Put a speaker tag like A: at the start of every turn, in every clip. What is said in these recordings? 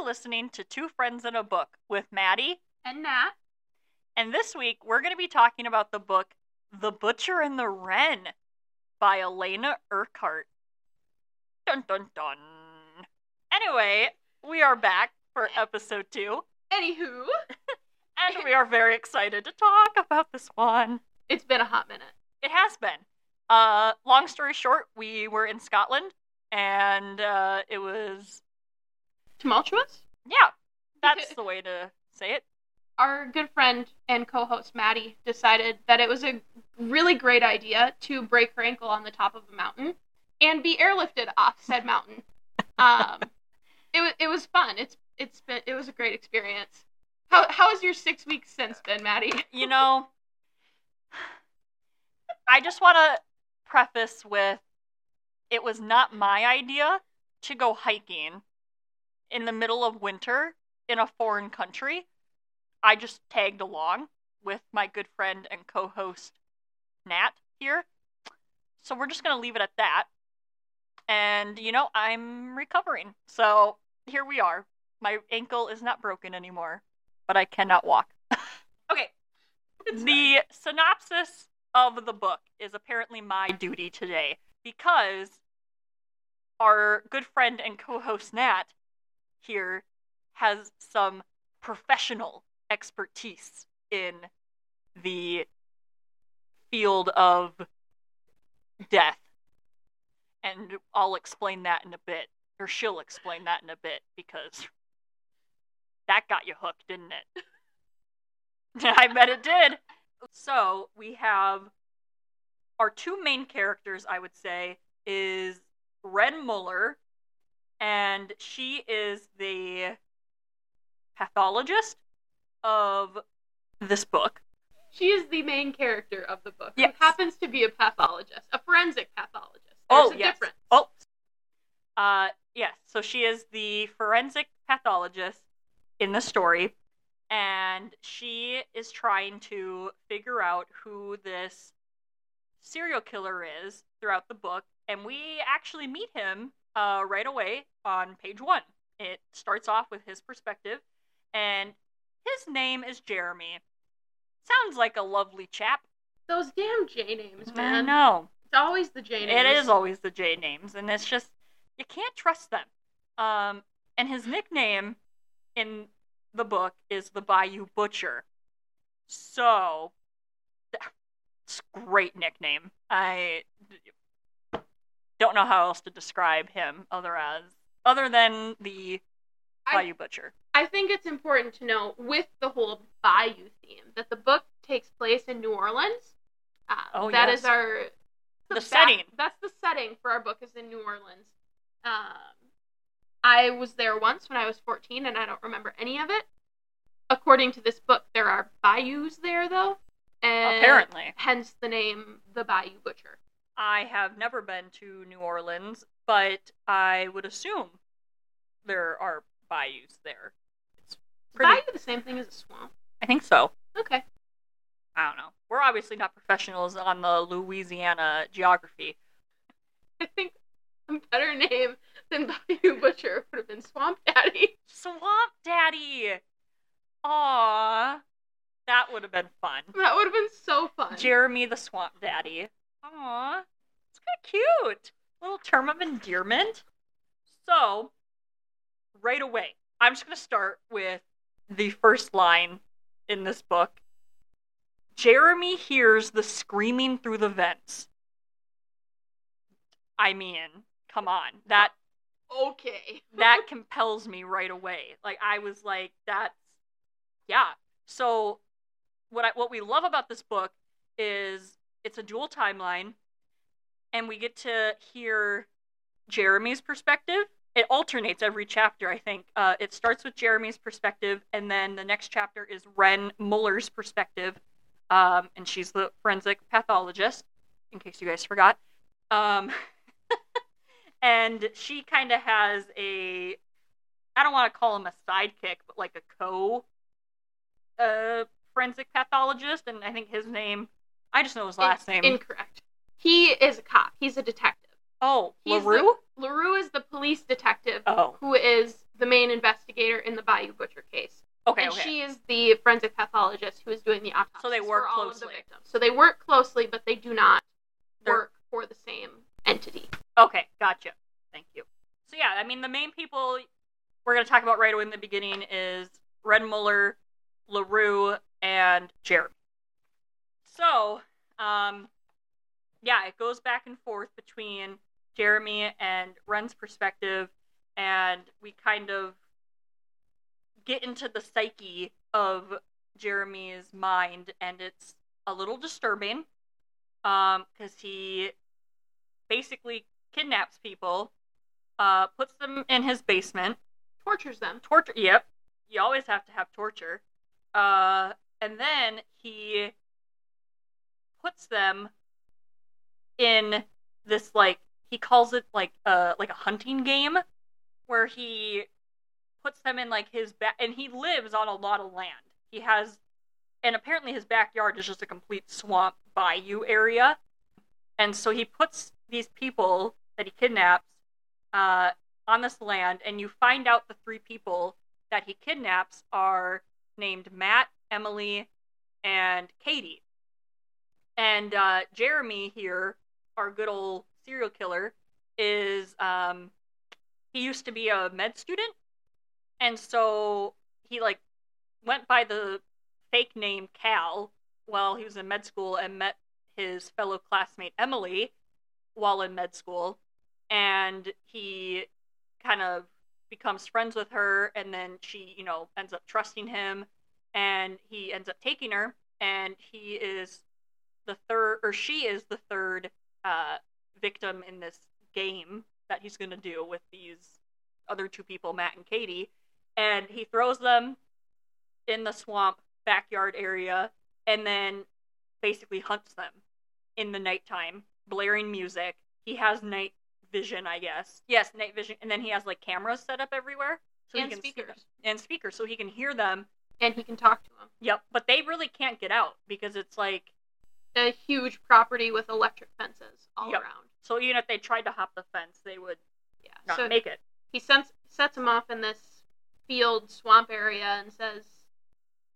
A: are listening to Two Friends in a Book with Maddy.
B: And Nat.
A: And this week, we're going to be talking about the book The Butcher and the Wren by Alaina Urquhart. Dun dun dun. Anyway, we are back for episode two,
B: Anywho,
A: and we are very excited to talk about this one.
B: it's been a hot minute.
A: It has been. Uh, long story short, we were in Scotland, and uh, it was
B: Tumultuous?
A: yeah, that's the way to say it.
B: Our good friend and co host Maddy decided that it was a really great idea to break her ankle on the top of a mountain and be airlifted off said mountain. Um, it, was it was fun. It's it's been it was a great experience. How how has your six weeks since been, Maddy?
A: You know, I just want to preface with it was not my idea to go hiking in the middle of winter in a foreign country. I just tagged along with my good friend and co host Nat here. So we're just going to leave it at that. And, you know, I'm recovering. So here we are. My ankle is not broken anymore, but I cannot walk. okay,
B: It's
A: the synopsis of the book is apparently my duty today because our good friend and co-host Nat here has some professional expertise in the field of death. And I'll explain that in a bit, or she'll explain that in a bit because that got you hooked, didn't it? I bet it did. So we have our two main characters, I would say, is Wren Muller, and she is the pathologist of this book.
B: She is the main character of the book.
A: Yes.
B: Who happens to be a pathologist, a forensic pathologist. There's
A: oh,
B: a
A: yes.
B: difference.
A: Oh, uh, yes. So she is the forensic pathologist in the story, and she is trying to figure out who this serial killer is throughout the book. And we actually meet him uh, right away on page one. It starts off with his perspective, and his name is Jeremy. Sounds like a lovely chap.
B: Those damn J names, man.
A: I know.
B: It's always the J names.
A: It is always the J names, and it's just you can't trust them. Um, and his nickname in the book is the Bayou Butcher. So, it's a great nickname. I don't know how else to describe him other as other than the
B: I-
A: Bayou Butcher.
B: I think it's important to know with the whole Bayou theme that the book takes place in New Orleans. Uh,
A: Oh,
B: that
A: yes.
B: is our
A: The setting.
B: That's the setting for our book is in New Orleans. Um, I was there once when I was 14, and I don't remember any of it. According to this book, there are bayous there though, and
A: Apparently,
B: hence the name the Bayou Butcher.
A: I have never been to New Orleans, but I would assume there are bayous there. It's pretty.
B: Bayou the same thing as a swamp.
A: I think so.
B: Okay.
A: I don't know. We're obviously not professionals on the Louisiana geography.
B: I think a better name than Bayou Butcher would have been Swamp Daddy.
A: Swamp Daddy. Aww. That would have been fun.
B: That would have been so fun.
A: Jeremy the Swamp Daddy. Aww. It's kind of cute. Little term of endearment. So, right away, I'm just going to start with the first line in this book. Jeremy hears the screaming through the vents. I mean, come on. That
B: okay.
A: that compels me right away. Like I was like, that's yeah. So what I what we love about this book is it's a dual timeline, and we get to hear Jeremy's perspective. It alternates every chapter. I think uh, it starts with Jeremy's perspective, and then the next chapter is Wren Muller's perspective, um, and she's the forensic pathologist. In case you guys forgot. Um, and she kind of has a I don't want to call him a sidekick, but like a co uh, forensic pathologist, and I think his name I just know his last name.
B: Incorrect. He is a cop. He's a detective.
A: oh,
B: He's
A: Larue.
B: The, LaRue is the police detective
A: Oh,
B: who is the main investigator in the Bayou Butcher case.
A: Okay,
B: and
A: okay.
B: she is the forensic pathologist who is doing the autopsy.
A: So they work
B: for all of the
A: closely.
B: victims. So they work closely, but they do not
A: They're-
B: work for the same entity.
A: Okay, gotcha. Thank you. So yeah, I mean the main people we're gonna talk about right away in the beginning is Red Muller, LaRue, and Jeremy. So, um yeah, it goes back and forth between Jeremy and Wren's perspective, and we kind of get into the psyche of Jeremy's mind, and it's a little disturbing. Um, because he basically kidnaps people, uh, puts them in his basement,
B: Tortures them.
A: torture. Yep, you always have to have torture. Uh, and then he puts them in this like he calls it like uh like a hunting game, where he puts them in like his back, and he lives on a lot of land. He has, and apparently his backyard is just a complete swamp bayou area, and so he puts these people that he kidnaps uh, on this land, and you find out the three people that he kidnaps are named Matt, Emily, and Katie. And uh, Jeremy here, our good old serial killer, is um, he used to be a med student, and so he like went by the fake name Cal while he was in med school and met his fellow classmate Emily while in med school, and he kind of becomes friends with her, and then she, you know, ends up trusting him, and he ends up taking her, and he is the third, or she is the third uh, victim in this game that he's going to do with these other two people, Matt and Katie, and he throws them in the swamp backyard area, and then basically hunts them in the nighttime, blaring music. He has night vision, I guess. Yes, night vision, and then he has like cameras set up everywhere, so
B: And
A: he can
B: speakers.
A: and speakers, so he can hear them.
B: And he can talk to them.
A: Yep, but they really can't get out because it's like
B: A huge property with electric fences all
A: Yep.
B: around.
A: so. Even if they tried to hop the fence, they would
B: Yeah.
A: not
B: so
A: make it.
B: he sends, sets him off in this field swamp area and says,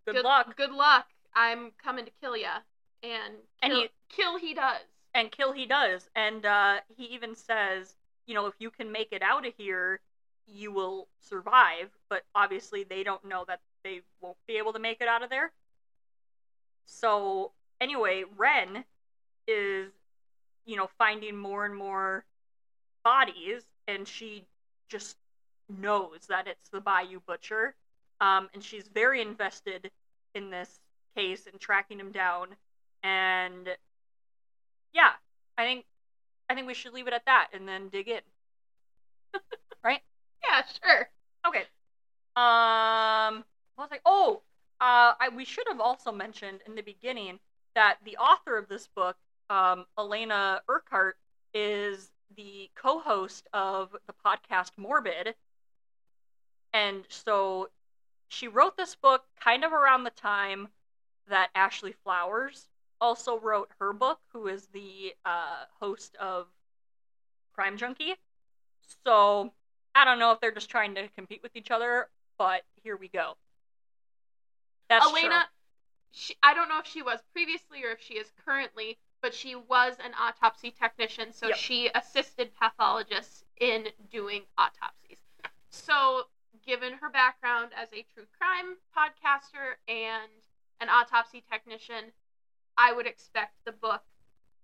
A: Good, luck.
B: Good luck. I'm coming to kill ya." And
A: And he-
B: kill he does.
A: and kill he does and uh, he even says you know if you can make it out of here you will survive but obviously they don't know that they won't be able to make it out of there so anyway Wren is you know finding more and more bodies and she just knows that it's the bayou butcher um, and she's very invested in this case and tracking him down and yeah, I think I think we should leave it at that and then dig in. Right?
B: Yeah, sure.
A: Okay. Um, what was I? Oh, uh, I, we should have also mentioned in the beginning that the author of this book, um, Alaina Urquhart, is the co-host of the podcast Morbid, and so she wrote this book kind of around the time that Ashley Flowers also wrote her book, who is the uh, host of Crime Junkie. So I don't know if they're just trying to compete with each other, but here we go. That's Alaina.
B: She, I don't know if she was previously or if she is currently, but she was an autopsy technician, so
A: Yep.
B: she assisted pathologists in doing autopsies. So, given her background as a true crime podcaster and an autopsy technician, I would expect the book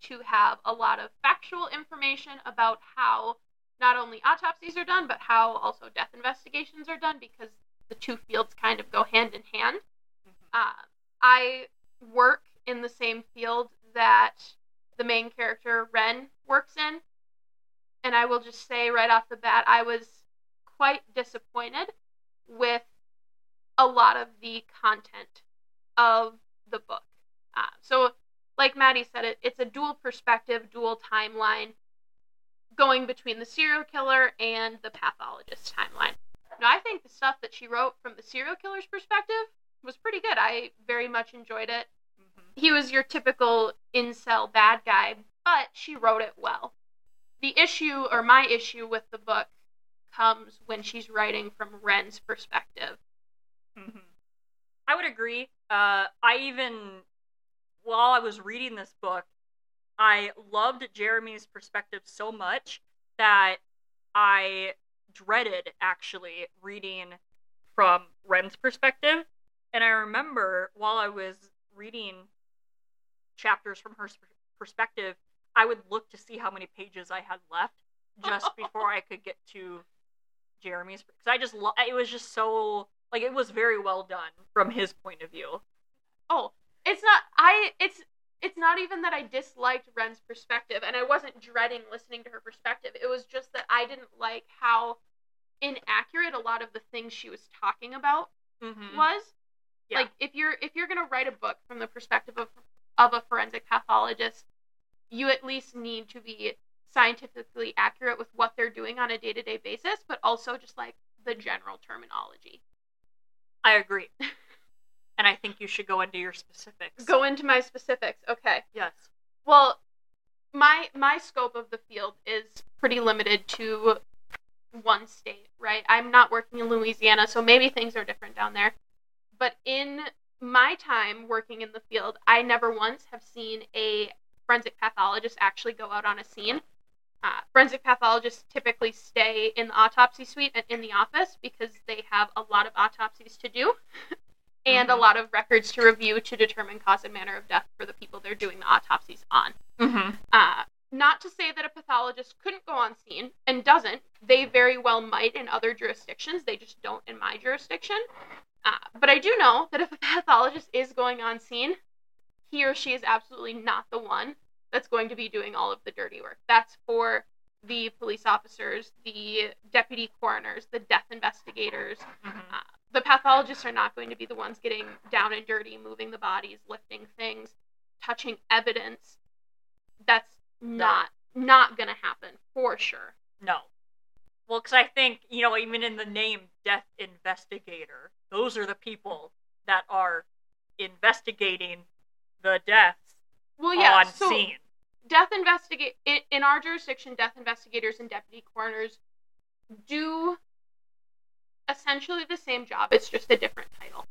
B: to have a lot of factual information about how not only autopsies are done, but how also death investigations are done because the two fields kind of go hand in hand. Uh, I work in the same field that the main character Wren works in, and I will just say right off the bat, I was quite disappointed with a lot of the content of the book. Uh, so, like Maddy said, it, it's a dual perspective, dual timeline going between the serial killer and the pathologist timeline. Now, I think the stuff that she wrote from the serial killer's perspective was pretty good. I very much enjoyed it.
A: Mhm.
B: He was your typical incel bad guy, but she wrote it well. The issue, or my issue with the book comes when she's writing from Wren's perspective.
A: hmm I would agree. Uh, I even, while I was reading this book, I loved Jeremy's perspective so much that I dreaded actually reading from Wren's perspective. And I remember while I was reading chapters from her perspective, I would look to see how many pages I had left just before I could get to Jeremy's. Because I just, lo- it was just so, like, it was very well done from his point of view.
B: Oh, it's not I it's it's not even that I disliked Wren's perspective and I wasn't dreading listening to her perspective. It was just that I didn't like how inaccurate a lot of the things she was talking about
A: Mm-hmm.
B: was.
A: Yeah.
B: Like if you're if you're gonna write a book from the perspective of of a forensic pathologist, you at least need to be scientifically accurate with what they're doing on a day to day basis, but also just like the general terminology.
A: I agree. and I think you should go into your specifics.
B: Go into my specifics. Okay.
A: Yes.
B: Well, my my scope of the field is pretty limited to one state, right? I'm not working in Louisiana, so maybe things are different down there. But in my time working in the field, I never once have seen a forensic pathologist actually go out on a scene. Uh, forensic pathologists typically stay in the autopsy suite and in the office because they have a lot of autopsies to do and a
A: Mhm.
B: lot of records to review to determine cause and manner of death for the people they're doing the autopsies on.
A: Mm-hmm.
B: Uh, not to say that a pathologist couldn't go on scene and doesn't. They very well might in other jurisdictions. They just don't in my jurisdiction. Uh, but I do know that if a pathologist is going on scene, he or she is absolutely not the one that's going to be doing all of the dirty work. That's for the police officers, the deputy coroners, the death investigators.
A: Mm-hmm.
B: Uh, the pathologists are not going to be the ones getting down and dirty, moving the bodies, lifting things, touching evidence. That's not not going to happen for sure.
A: No. Well, because I think, you know, even in the name Death Investigator, those are the people that are investigating the deaths
B: Well, yeah.
A: on
B: so
A: scene.
B: death investigate in, in our jurisdiction, death investigators and deputy coroners do essentially the same job. It's just a different title.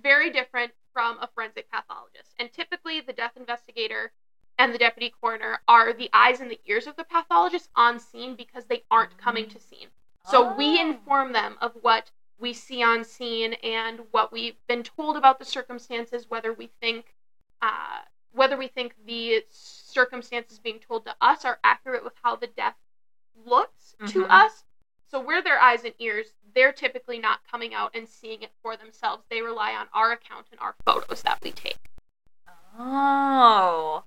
B: Very different from a forensic pathologist. And typically, the death investigator and the deputy coroner are the eyes and the ears of the pathologist on scene because they aren't coming to scene. So we
A: Oh.
B: inform them of what we see on scene and what we've been told about the circumstances, whether we think uh, whether we think the circumstances being told to us are accurate with how the death looks to
A: Mhm.
B: us. So we're their eyes and ears. They're typically not coming out and seeing it for themselves. They rely on our account and our photos that we take.
A: Oh.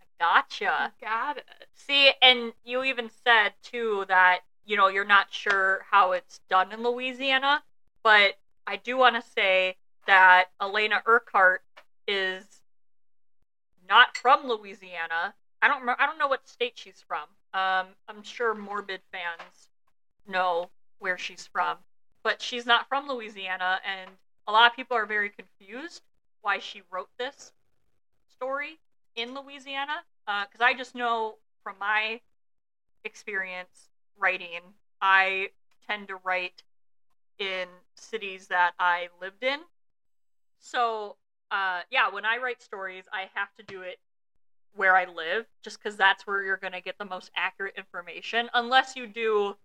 A: I gotcha.
B: Got it.
A: See, and you even said, too, that, you know, you're not sure how it's done in Louisiana, but I do want to say that Alaina Urquhart is not from Louisiana. I don't I don't know what state she's from. Um, I'm sure Morbid fans know where she's from, but she's not from Louisiana, and a lot of people are very confused why she wrote this story in Louisiana. Because I just know from my experience writing, I tend to write in cities that I lived in. So, uh, yeah, when I write stories, I have to do it where I live, just because that's where you're going to get the most accurate information. Unless you do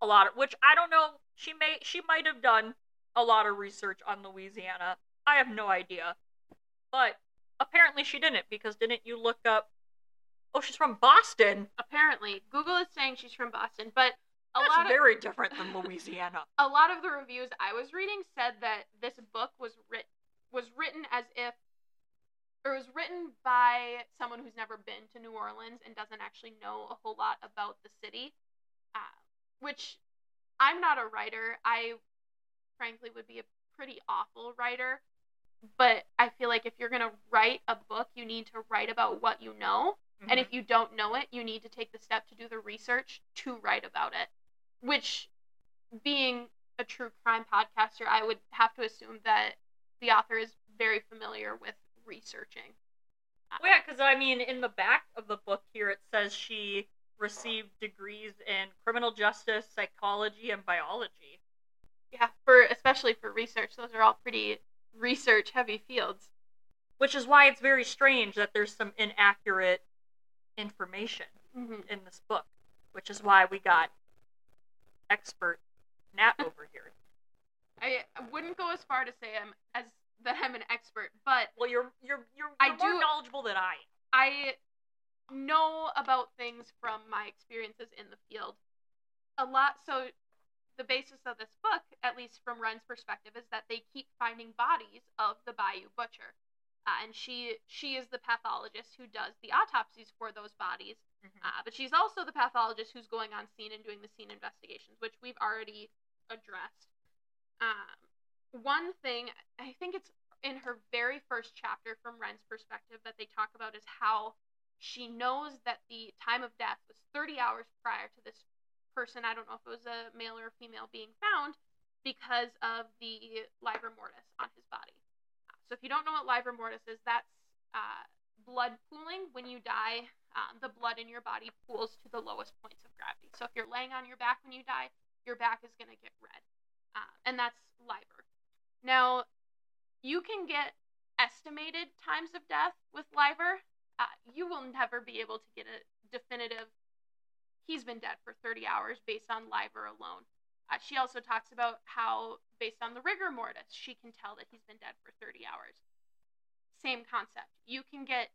A: a lot of, which I don't know. She may, she might have done a lot of research on Louisiana. I have no idea, but apparently she didn't because didn't you look up? Oh, she's from Boston.
B: Apparently, Google is saying she's from Boston, but a
A: That's
B: lot of
A: very different than Louisiana.
B: a lot of the reviews I was reading said that this book was writ- was written as if or was written by someone who's never been to New Orleans and doesn't actually know a whole lot about the city. Uh, which I'm not a writer. I frankly would be a pretty awful writer. But I feel like if you're gonna write a book, you need to write about what you know. And if mm-hmm. you don't know it, you need to take the step to do the research to write about it. Which, being a true crime podcaster, I would have to assume that the author is very familiar with researching.
A: Well, yeah, because I mean, in the back of the book here, it says she received degrees in criminal justice, psychology, and biology.
B: Yeah, for especially for research, those are all pretty research heavy fields.
A: Which is why it's very strange that there's some inaccurate information
B: Mm-hmm.
A: in this book, which is why we got expert Nat over here.
B: I wouldn't go as far to say I'm as that I'm an expert, but
A: Well, you're you're you're,
B: I
A: you're more
B: do-
A: knowledgeable than I am.
B: I know about things from my experiences in the field. A lot so the basis of this book, at least from Wren's perspective, is that they keep finding bodies of the Bayou Butcher. Uh, and she she is the pathologist who does the autopsies for those bodies.
A: Mhm.
B: Uh, but she's also the pathologist who's going on scene and doing the scene investigations, which we've already addressed. Um, one thing, I think it's in her very first chapter from Wren's perspective that they talk about is how she knows that the time of death was 30 hours prior to this person. I don't know if it was a male or a female being found because of the livor mortis on his body. So if you don't know what livor mortis is, that's uh, blood pooling when you die. Um, the blood in your body pools to the lowest points of gravity. So if you're laying on your back when you die, your back is going to get red, uh, and that's livor. Now, you can get estimated times of death with livor. Uh, you will never be able to get a definitive. He's been dead for 30 hours based on livor alone. Uh, she also talks about how, based on the rigor mortis, she can tell that he's been dead for 30 hours. Same concept. You can get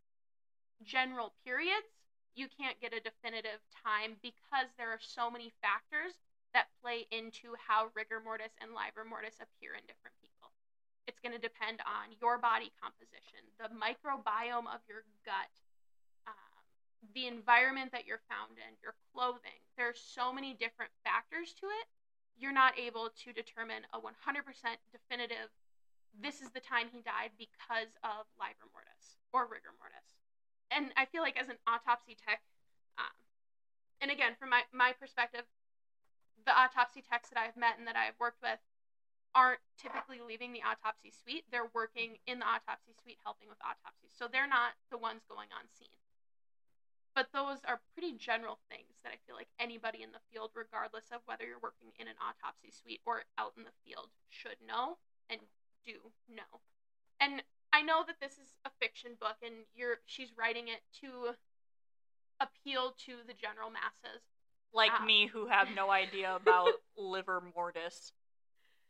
B: general periods. You can't get a definitive time because there are so many factors that play into how rigor mortis and livor mortis appear in different people. It's going to depend on your body composition, the microbiome of your gut, um, the environment that you're found in, your clothing. There's so many different factors to it you're not able to determine a 100% definitive this is the time he died because of livor mortis or rigor mortis. And I feel like as an autopsy tech, um, and again, from my, my perspective, the autopsy techs that I've met and that I've worked with aren't typically leaving the autopsy suite. They're working in the autopsy suite helping with autopsies. So they're not the ones going on scene. But those are pretty general things that I feel like anybody in the field, regardless of whether you're working in an autopsy suite or out in the field, should know and do know. And I know that this is a fiction book and you're she's writing it to appeal to the general masses.
A: Like
B: Ah.
A: me, who have no idea about liver mortis.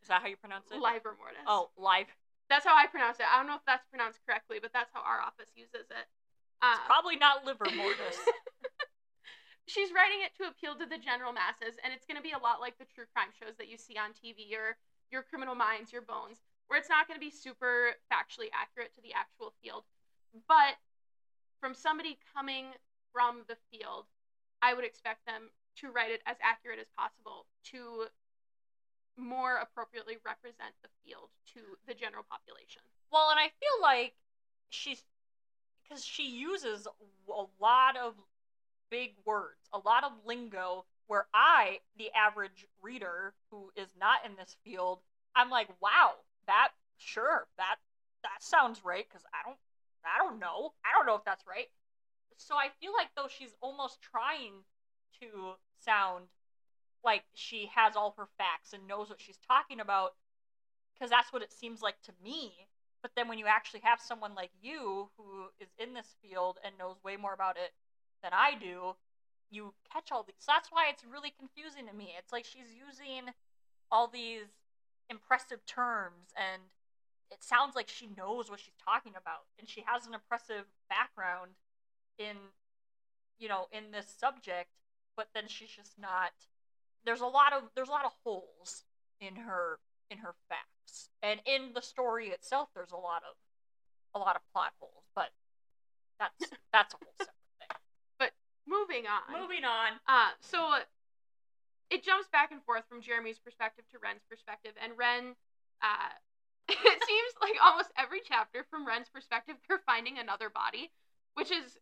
A: Is that how you pronounce it?
B: Livor mortis.
A: Oh, live.
B: That's how I pronounce it. I don't know if that's pronounced correctly, but that's how our office uses it.
A: It's
B: Uh,
A: probably not liver mortis.
B: she's writing it to appeal to the general masses, and it's going to be a lot like the true crime shows that you see on TV or your Criminal Minds, your Bones, where it's not going to be super factually accurate to the actual field. But from somebody coming from the field, I would expect them to write it as accurate as possible to more appropriately represent the field to the general population.
A: well, and I feel like she's because she uses a lot of big words, a lot of lingo. Where I, the average reader who is not in this field, I'm like, wow, that sure that that sounds right because I don't I don't know I don't know if that's right. So I feel like though she's almost trying to sound like she has all her facts and knows what she's talking about because that's what it seems like to me. But then when you actually have someone like you who is in this field and knows way more about it than I do, you catch all these. So that's why it's really confusing to me. It's like she's using all these impressive terms and it sounds like she knows what she's talking about and she has an impressive background in you know in this subject but then she's just not there's a lot of there's a lot of holes in her in her facts and in the story itself there's a lot of a lot of plot holes but that's that's a whole separate thing But
B: Moving on.
A: moving on
B: Uh, so it jumps back and forth from Jeremy's perspective to Wren's perspective, and Wren, uh, it seems like almost every chapter from Wren's perspective, they're finding another body, which is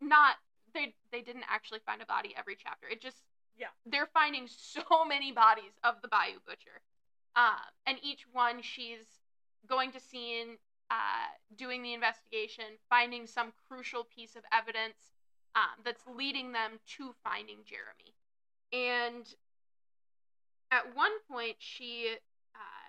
B: not they they didn't actually find a body every chapter. It just
A: Yeah.
B: they're finding so many bodies of the Bayou Butcher, um, and each one she's going to scene, uh, doing the investigation, finding some crucial piece of evidence um, that's leading them to finding Jeremy. And at one point, she, uh,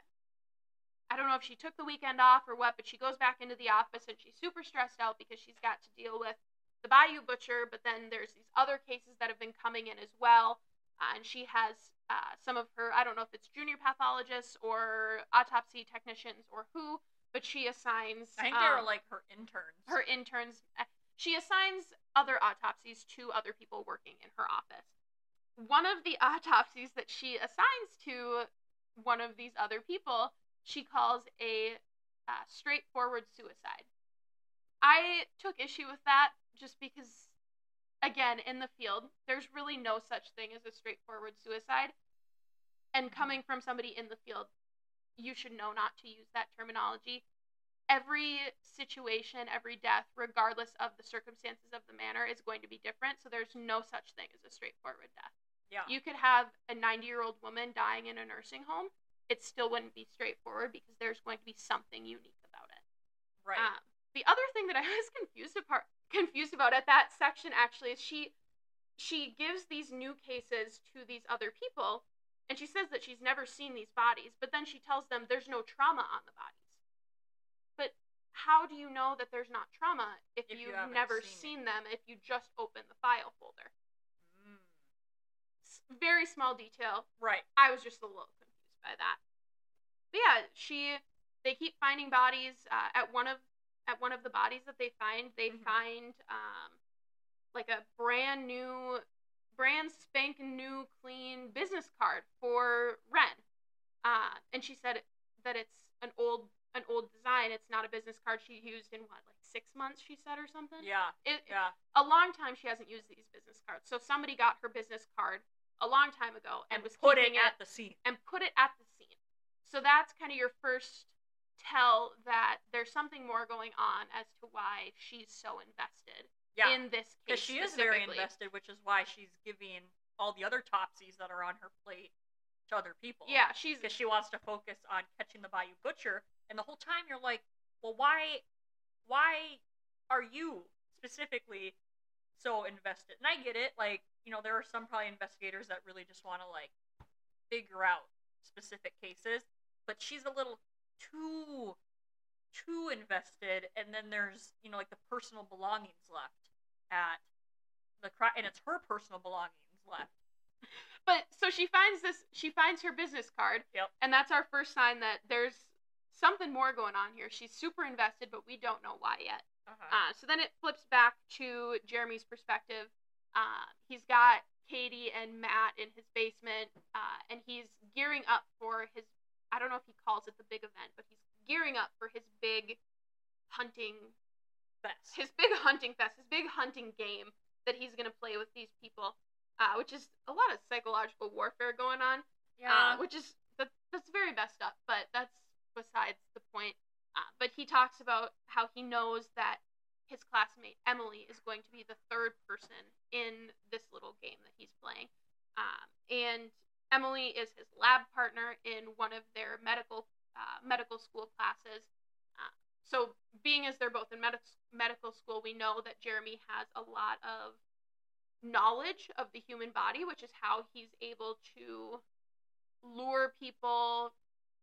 B: I don't know if she took the weekend off or what, but she goes back into the office and she's super stressed out because she's got to deal with the Bayou Butcher, but then there's these other cases that have been coming in as well. Uh, and she has uh, some of her, I don't know if it's junior pathologists or autopsy technicians or who, but she assigns.
A: I think
B: um,
A: they were like her interns.
B: her interns. uh, She assigns other autopsies to other people working in her office. One of the autopsies that she assigns to one of these other people, she calls a uh, straightforward suicide. I took issue with that just because, again, in the field, there's really no such thing as a straightforward suicide. And coming from somebody in the field, you should know not to use that terminology. Every situation, every death, regardless of the circumstances of the manner, is going to be different. So there's no such thing as a straightforward death.
A: yeah.
B: You could have a 90 year old woman dying in a nursing home. It still wouldn't be straightforward because there's going to be something unique about it.
A: right.
B: Um, the other thing that I was confused about, confused about at that section actually is she she gives these new cases to these other people, and she says that she's never seen these bodies, but then she tells them there's no trauma on the bodies. But how do you know that there's not trauma if,
A: If you
B: you've
A: haven't
B: never
A: seen
B: seen them? If you just open the file folder,
A: Mm.
B: Very small detail.
A: Right.
B: I was just a little confused by that. But yeah, she they keep finding bodies. Uh, at one of at one of the bodies that they find, they
A: Mhm.
B: find um, like a brand new, brand spanking new, clean business card for Wren. Uh, and she said that it's an old an old design. It's not a business card she used in what like six months. She said or something.
A: Yeah.
B: It,
A: Yeah.
B: a long time she hasn't used these business cards. So somebody got her business card a long time ago and,
A: And
B: was
A: put
B: keeping
A: it at the scene.
B: and put it at the scene. So that's kind of your first tell that there's something more going on as to why she's so invested
A: Yeah.
B: in this case.
A: Because she is very invested, which is why she's giving all the other topsies that are on her plate to other people.
B: Yeah, she's
A: Because she wants to focus on catching the Bayou Butcher, and the whole time you're like, well, why, why are you specifically so invested? And I get it. Like, you know, there are some probably investigators that really just want to like figure out specific cases, but she's a little too, too invested. And then there's, you know, like the personal belongings left at the crime, and it's her personal belongings left.
B: but so she finds this she finds her business card.
A: Yep.
B: And that's our first sign that there's something more going on here. She's super invested, but we don't know why yet.
A: Uh-huh.
B: Uh, so then it flips back to Jeremy's perspective. Uh, he's got Katie and Matt in his basement, uh, and he's gearing up for his. I don't know if he calls it the big event, but he's gearing up for his big hunting,
A: fest,
B: his big hunting fest, his big hunting game that he's gonna play with these people, uh, which is a lot of psychological warfare going on uh, which is that, that's very messed up, but that's besides the point. Uh, but he talks about how he knows that his classmate Emily is going to be the third person in this little game that he's playing, um, and Emily is his lab partner in one of their medical uh, medical school classes. Uh, so, being as they're both in med- medical school, we know that Jeremy has a lot of knowledge of the human body, which is how he's able to lure people,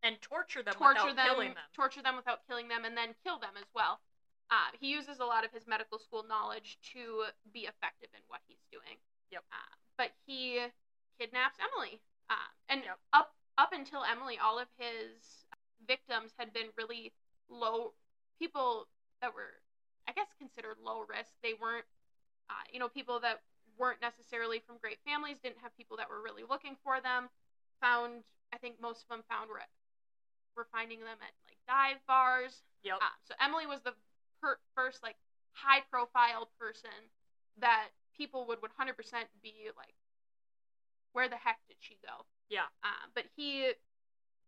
A: and torture them
B: torture
A: without
B: them,
A: killing them.
B: torture them without killing them, and then kill them as well. Uh, he uses a lot of his medical school knowledge to be effective in what he's doing.
A: Yep.
B: Uh, but he kidnaps Emily, uh, and
A: Yep.
B: up up until Emily, all of his victims had been really low people that were, I guess, considered low risk. They weren't, uh, you know, people that weren't necessarily from great families, didn't have people that were really looking for them. Found, I think most of them found were were finding them at like dive bars.
A: Yep.
B: Uh, so Emily was the per- first like high profile person that people would 100% be like, where the heck did she go?
A: Yeah.
B: Uh, but he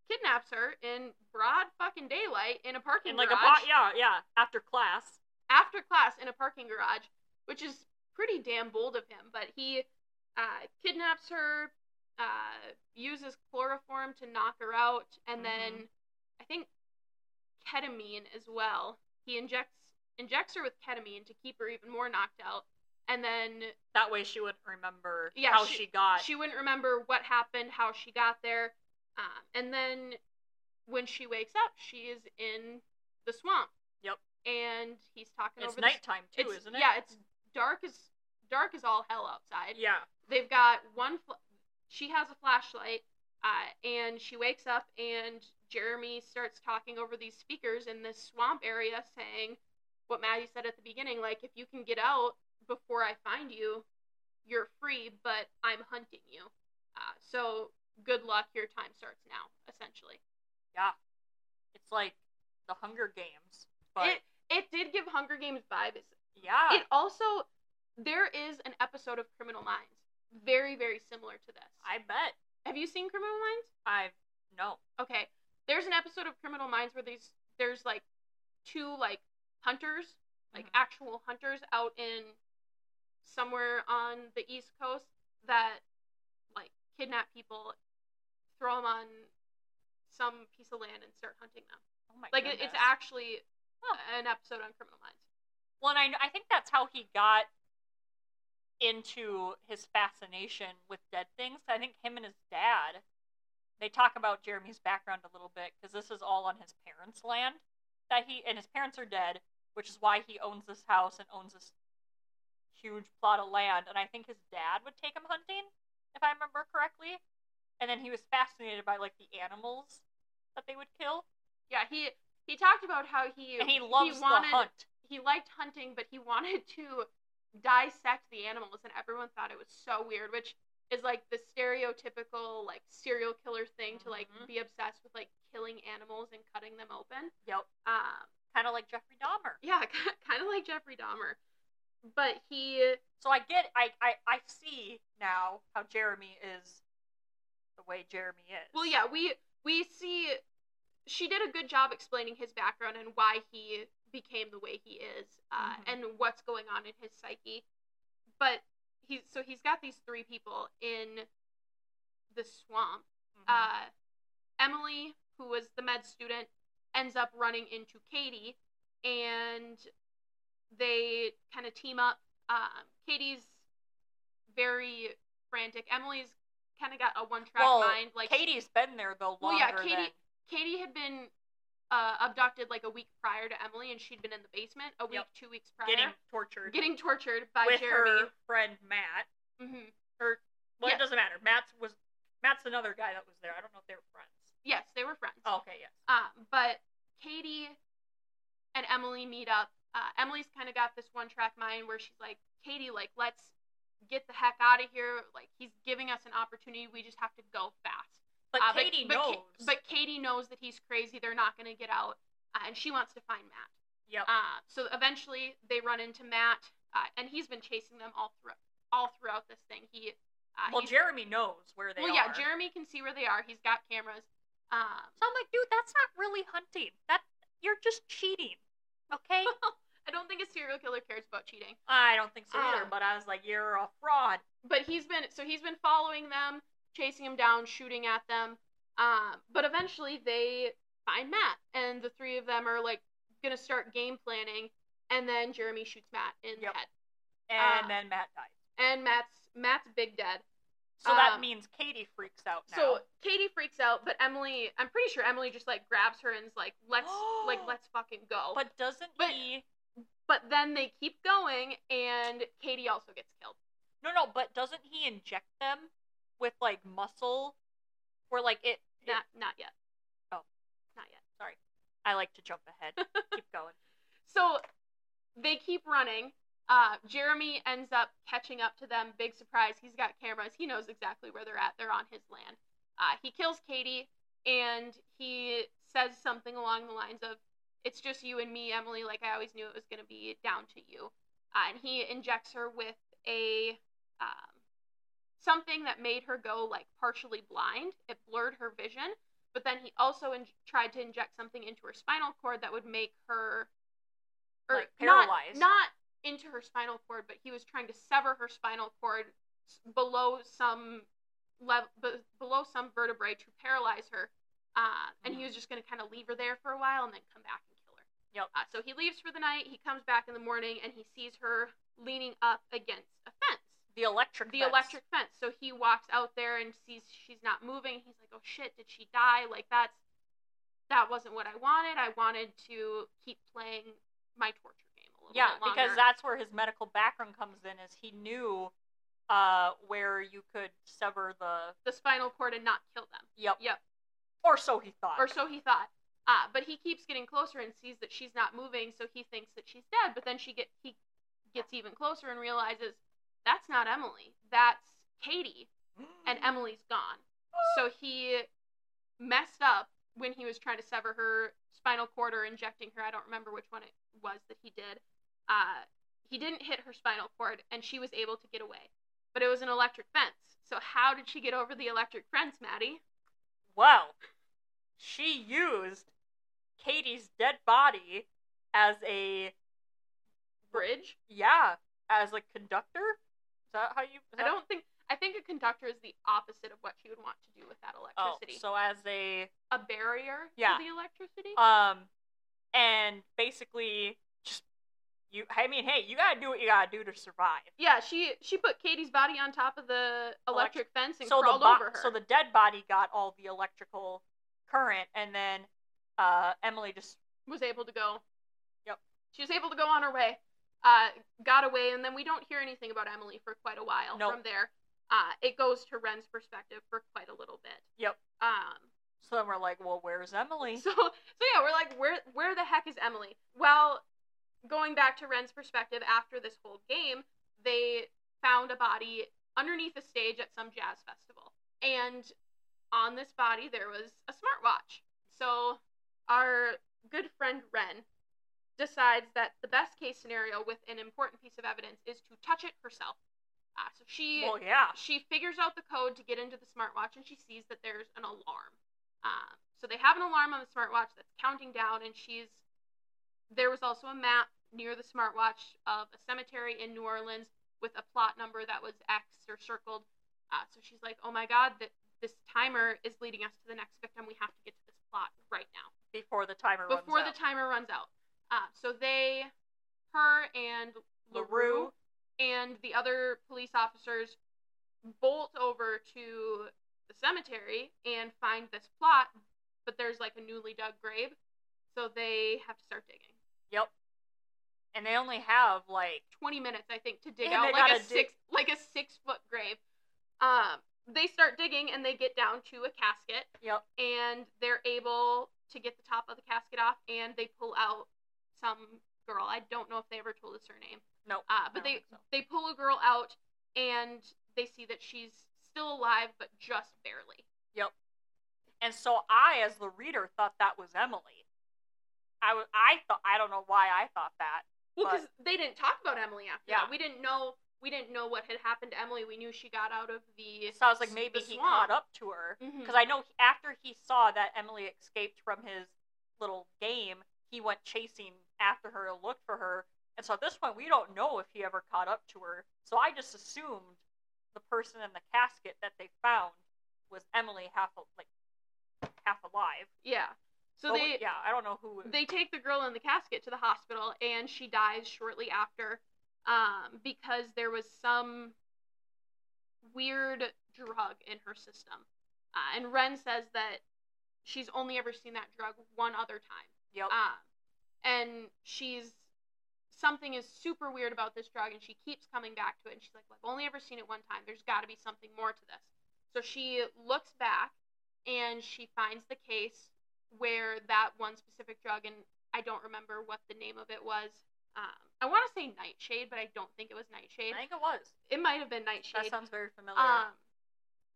B: kidnaps her in broad fucking daylight in a parking
A: In like
B: garage
A: a pot, yeah, yeah. After class,
B: after class in a parking garage, which is pretty damn bold of him. But he uh, kidnaps her, uh, uses chloroform to knock her out, and then I think ketamine as well. He injects injects her with ketamine to keep her even more knocked out. And then
A: That way she wouldn't remember
B: Yeah,
A: how
B: she-
A: she, got.
B: she wouldn't remember what happened, how she got there. Um, and then when she wakes up, she is in the swamp.
A: Yep.
B: And he's talking
A: it's
B: over the
A: nighttime too,
B: it's-
A: isn't it?
B: Yeah, it's dark as dark as all hell outside.
A: Yeah.
B: They've got one. Fl- she has a flashlight, uh, and she wakes up, and Jeremy starts talking over these speakers in this swamp area, saying what Maddy said at the beginning, like if you can get out before I find you, you're free, but I'm hunting you. Uh, so good luck. Your time starts now, essentially.
A: Yeah. It's like the Hunger Games. But
B: It it did give Hunger Games vibes.
A: yeah.
B: It also there is an episode of Criminal Minds very very similar to this.
A: I bet.
B: Have you seen Criminal Minds?
A: I've no.
B: Okay. There's an episode of Criminal Minds where these there's like two like hunters, like
A: Mhm.
B: actual hunters out in somewhere on the East Coast that like kidnap people, throw them on some piece of land and start hunting them.
A: Oh my
B: Like it, it's actually
A: Huh.
B: an episode on Criminal Minds.
A: Well, and I, I think that's how he got into his fascination with dead things. I think him and his dad, they talk about Jeremy's background a little bit because this is all on his parents' land that he and his parents are dead, which is why he owns this house and owns this huge plot of land. And I think his dad would take him hunting, if I remember correctly. And then he was fascinated by like the animals that they would kill,
B: Yeah, he he talked about how he
A: and he loves
B: wanted,
A: the hunt.
B: he liked hunting, but he wanted to dissect the animals, and everyone thought it was so weird, which is like the stereotypical like serial killer thing to like
A: Mhm.
B: be obsessed with like killing animals and cutting them open.
A: Yep,
B: Um,
A: kind of like Jeffrey Dahmer.
B: yeah, kind of like Jeffrey Dahmer, but he
A: So I get, I, I, I see now how Jeremy is the way Jeremy is.
B: well, yeah, we we see she did a good job explaining his background and why he became the way he is, uh,
A: Mhm.
B: and what's going on in his psyche. But he's so he's got these three people in the swamp.
A: Mhm.
B: Uh, Emily, who was the med student, ends up running into Katie, and they kind of team up. Um, Katie's very frantic. Emily's kind of got a one track
A: well,
B: mind. Like
A: Katie's been there though
B: Well, yeah, Katie-
A: than.
B: Katie had been uh, abducted like a week prior to Emily, and she'd been in the basement a week,
A: Yep.
B: two weeks prior,
A: Getting tortured
B: getting tortured by
A: with
B: Jeremy.
A: her friend Matt.
B: hmm
A: Or well,
B: Yeah.
A: it doesn't matter. Matt's was Matt's another guy that was there. I don't know if they were friends.
B: Yes, they were friends.
A: Oh, okay, yes.
B: Um, but Katie and Emily meet up. Uh, Emily's kind of got this one track mind where she's like, Katie, like, let's get the heck out of here. Like, he's giving us an opportunity. We just have to go fast.
A: But
B: Uh,
A: Katie
B: but,
A: knows.
B: Ka- but Katie knows that he's crazy. They're not going to get out. Uh, and she wants to find Matt.
A: yep.
B: Uh, so eventually they run into Matt, uh, and he's been chasing them all through all throughout this thing. He, uh,
A: well, Jeremy knows where they are.
B: well,
A: are.
B: yeah, Jeremy can see where they are. He's got cameras. Um,
A: So I'm like, dude, that's not really hunting. That you're just cheating. Okay.
B: I don't think a serial killer cares about cheating.
A: I don't think so either.
B: Um,
A: But I was like, you're a fraud.
B: But he's been so he's been following them, chasing them down, shooting at them. Um, but eventually they find Matt, and the three of them are like gonna start game planning, and then Jeremy shoots Matt in
A: Yep.
B: the head,
A: And
B: uh,
A: then Matt dies.
B: and Matt's Matt's big dead.
A: So that
B: um,
A: means Katie freaks out now.
B: So Katie freaks out, but Emily, I'm pretty sure Emily just like grabs her and is like, "Let's like let's fucking go."
A: But doesn't
B: But-
A: he?
B: But then they keep going, and Katie also gets killed.
A: No, no. But doesn't he inject them with like muscle, or like it? it-
B: Not not yet.
A: Oh.
B: not yet.
A: sorry, I like to jump ahead. keep going.
B: So they keep running. Uh, Jeremy ends up catching up to them. Big surprise. He's got cameras. He knows exactly where they're at. They're on his land. Uh, he kills Katie and he says something along the lines of, It's just you and me, Emily. Like I always knew it was going to be down to you. Uh, and he injects her with a. Um, something that made her go like partially blind. It blurred her vision. But then he also in- tried to inject something into her spinal cord that would make her or
A: Like,
B: not-
A: paralyzed.
B: Not, into her spinal cord, but he was trying to sever her spinal cord below some level, below some vertebrae to paralyze her. Uh, and he
A: Mhm.
B: was just going to kind of leave her there for a while and then come back and kill her.
A: Yep.
B: Uh, so he leaves for the night. He comes back in the morning and he sees her leaning up against a fence,
A: The electric.
B: the
A: fence.
B: electric fence. So he walks out there and sees she's not moving. He's like, "Oh shit, did she die?" Like that's that wasn't what I wanted. I wanted to keep playing my torture game a little
A: Yeah,
B: bit longer.
A: because that's where his medical background comes in. Is he knew uh where you could sever the.
B: the spinal cord and not kill them.
A: Yep.
B: Yep.
A: Or so he thought.
B: or so he thought. Uh, but he keeps getting closer and sees that she's not moving, so he thinks that she's dead. But then she get he gets even closer and realizes that's not Emily, that's Katie, and Emily's gone. So he messed up when he was trying to sever her spinal cord or injecting her. I don't remember which one it was that he did. Uh, he didn't hit her spinal cord, and she was able to get away. But it was an electric fence. So how did she get over the electric fence, Maddy?
A: Well, she used Katie's dead body as a
B: Bridge.
A: yeah, as a conductor. Is that how you?
B: I don't think. I think a conductor is the opposite of what she would want to do with that electricity.
A: Oh,
B: electricity.
A: so as a
B: a barrier
A: Yeah.
B: to the electricity.
A: um, and basically just you. I mean, hey, you gotta do what you gotta do to survive.
B: yeah, she she put Katie's body on top of the electric fence and
A: so the
B: crawled
A: bo-
B: over her.
A: so the dead body got all the electrical current, and then uh, Emily just
B: was able to go.
A: Yep.
B: She was able to go on her way. Uh, got away, and then we don't hear anything about Emily for quite a while.
A: Nope.
B: From there, uh, it goes to Wren's perspective for quite a little bit.
A: Yep.
B: Um.
A: so then we're like, well, where's Emily?
B: So so yeah, we're like, where where the heck is Emily? Well, going back to Wren's perspective, after this whole game, they found a body underneath a stage at some jazz festival, and on this body there was a smartwatch. So our good friend Wren decides that the best case scenario with an important piece of evidence is to touch it herself. Uh, so she
A: well, yeah.
B: she figures out the code to get into the smartwatch and she sees that there's an alarm. Um, so they have an alarm on the smartwatch that's counting down, and she's. There was also a map near the smartwatch of a cemetery in New Orleans with a plot number that was X or circled. Uh, so she's like, "Oh my God, that this timer is leading us to the next victim. We have to get to this plot right now."
A: Before the timer runs
B: before the
A: out.
B: timer runs out. Uh, so they, her and LaRue
A: LaRue.
B: and the other police officers bolt over to the cemetery and find this plot, but there's like a newly dug grave. So they have to start digging.
A: Yep. And they only have like
B: 20 minutes, I think, to dig out like a
A: dig-
B: six like a six foot grave. Um, they start digging and they get down to a casket
A: yep.
B: and they're able to get the top of the casket off and they pull out some girl. I don't know if they ever told us her name.
A: No.
B: Uh, but they
A: so.
B: they pull a girl out and they see that she's still alive but just barely.
A: Yep. And so I, as the reader, thought that was Emily. I was. I thought. I don't know why I thought that.
B: Well, because they didn't talk about Emily after
A: Yeah.
B: that. We didn't know we didn't know what had happened to Emily. We knew she got out of the
A: So I was like, maybe he caught up to her
B: mm-hmm.
A: because I know after he saw that Emily escaped from his little game, he went chasing after her to look for her. And so at this point, we don't know if he ever caught up to her. So I just assumed the person in the casket that they found was Emily, half like half alive.
B: Yeah. So they
A: yeah, I don't know who.
B: they take the girl in the casket to the hospital and she dies shortly after um, because there was some weird drug in her system. Uh, and Wren says that she's only ever seen that drug one other time.
A: Yep.
B: um, and she's something is super weird about this drug and she keeps coming back to it. And she's like well, i've only ever seen it one time. There's got to be something more to this. So she looks back and she finds the case where that one specific drug and i don't remember what the name of it was um, i want to say nightshade but i don't think it was nightshade
A: I think it was.
B: it might have been nightshade
A: That sounds very familiar.
B: um,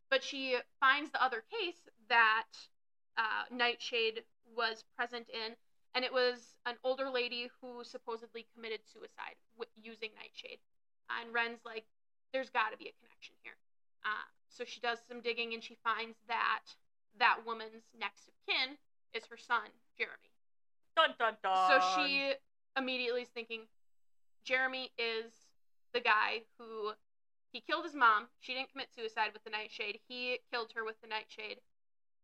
B: but she finds the other case that uh, Nightshade was present in, and it was an older lady who supposedly committed suicide w- using Nightshade. And Wren's like, there's got to be a connection here. Uh, so she does some digging and she finds that that woman's next of kin is her son, Jeremy.
A: dun dun dun.
B: So she immediately is thinking, Jeremy is the guy who he killed his mom. She didn't commit suicide with the nightshade. He killed her with the nightshade,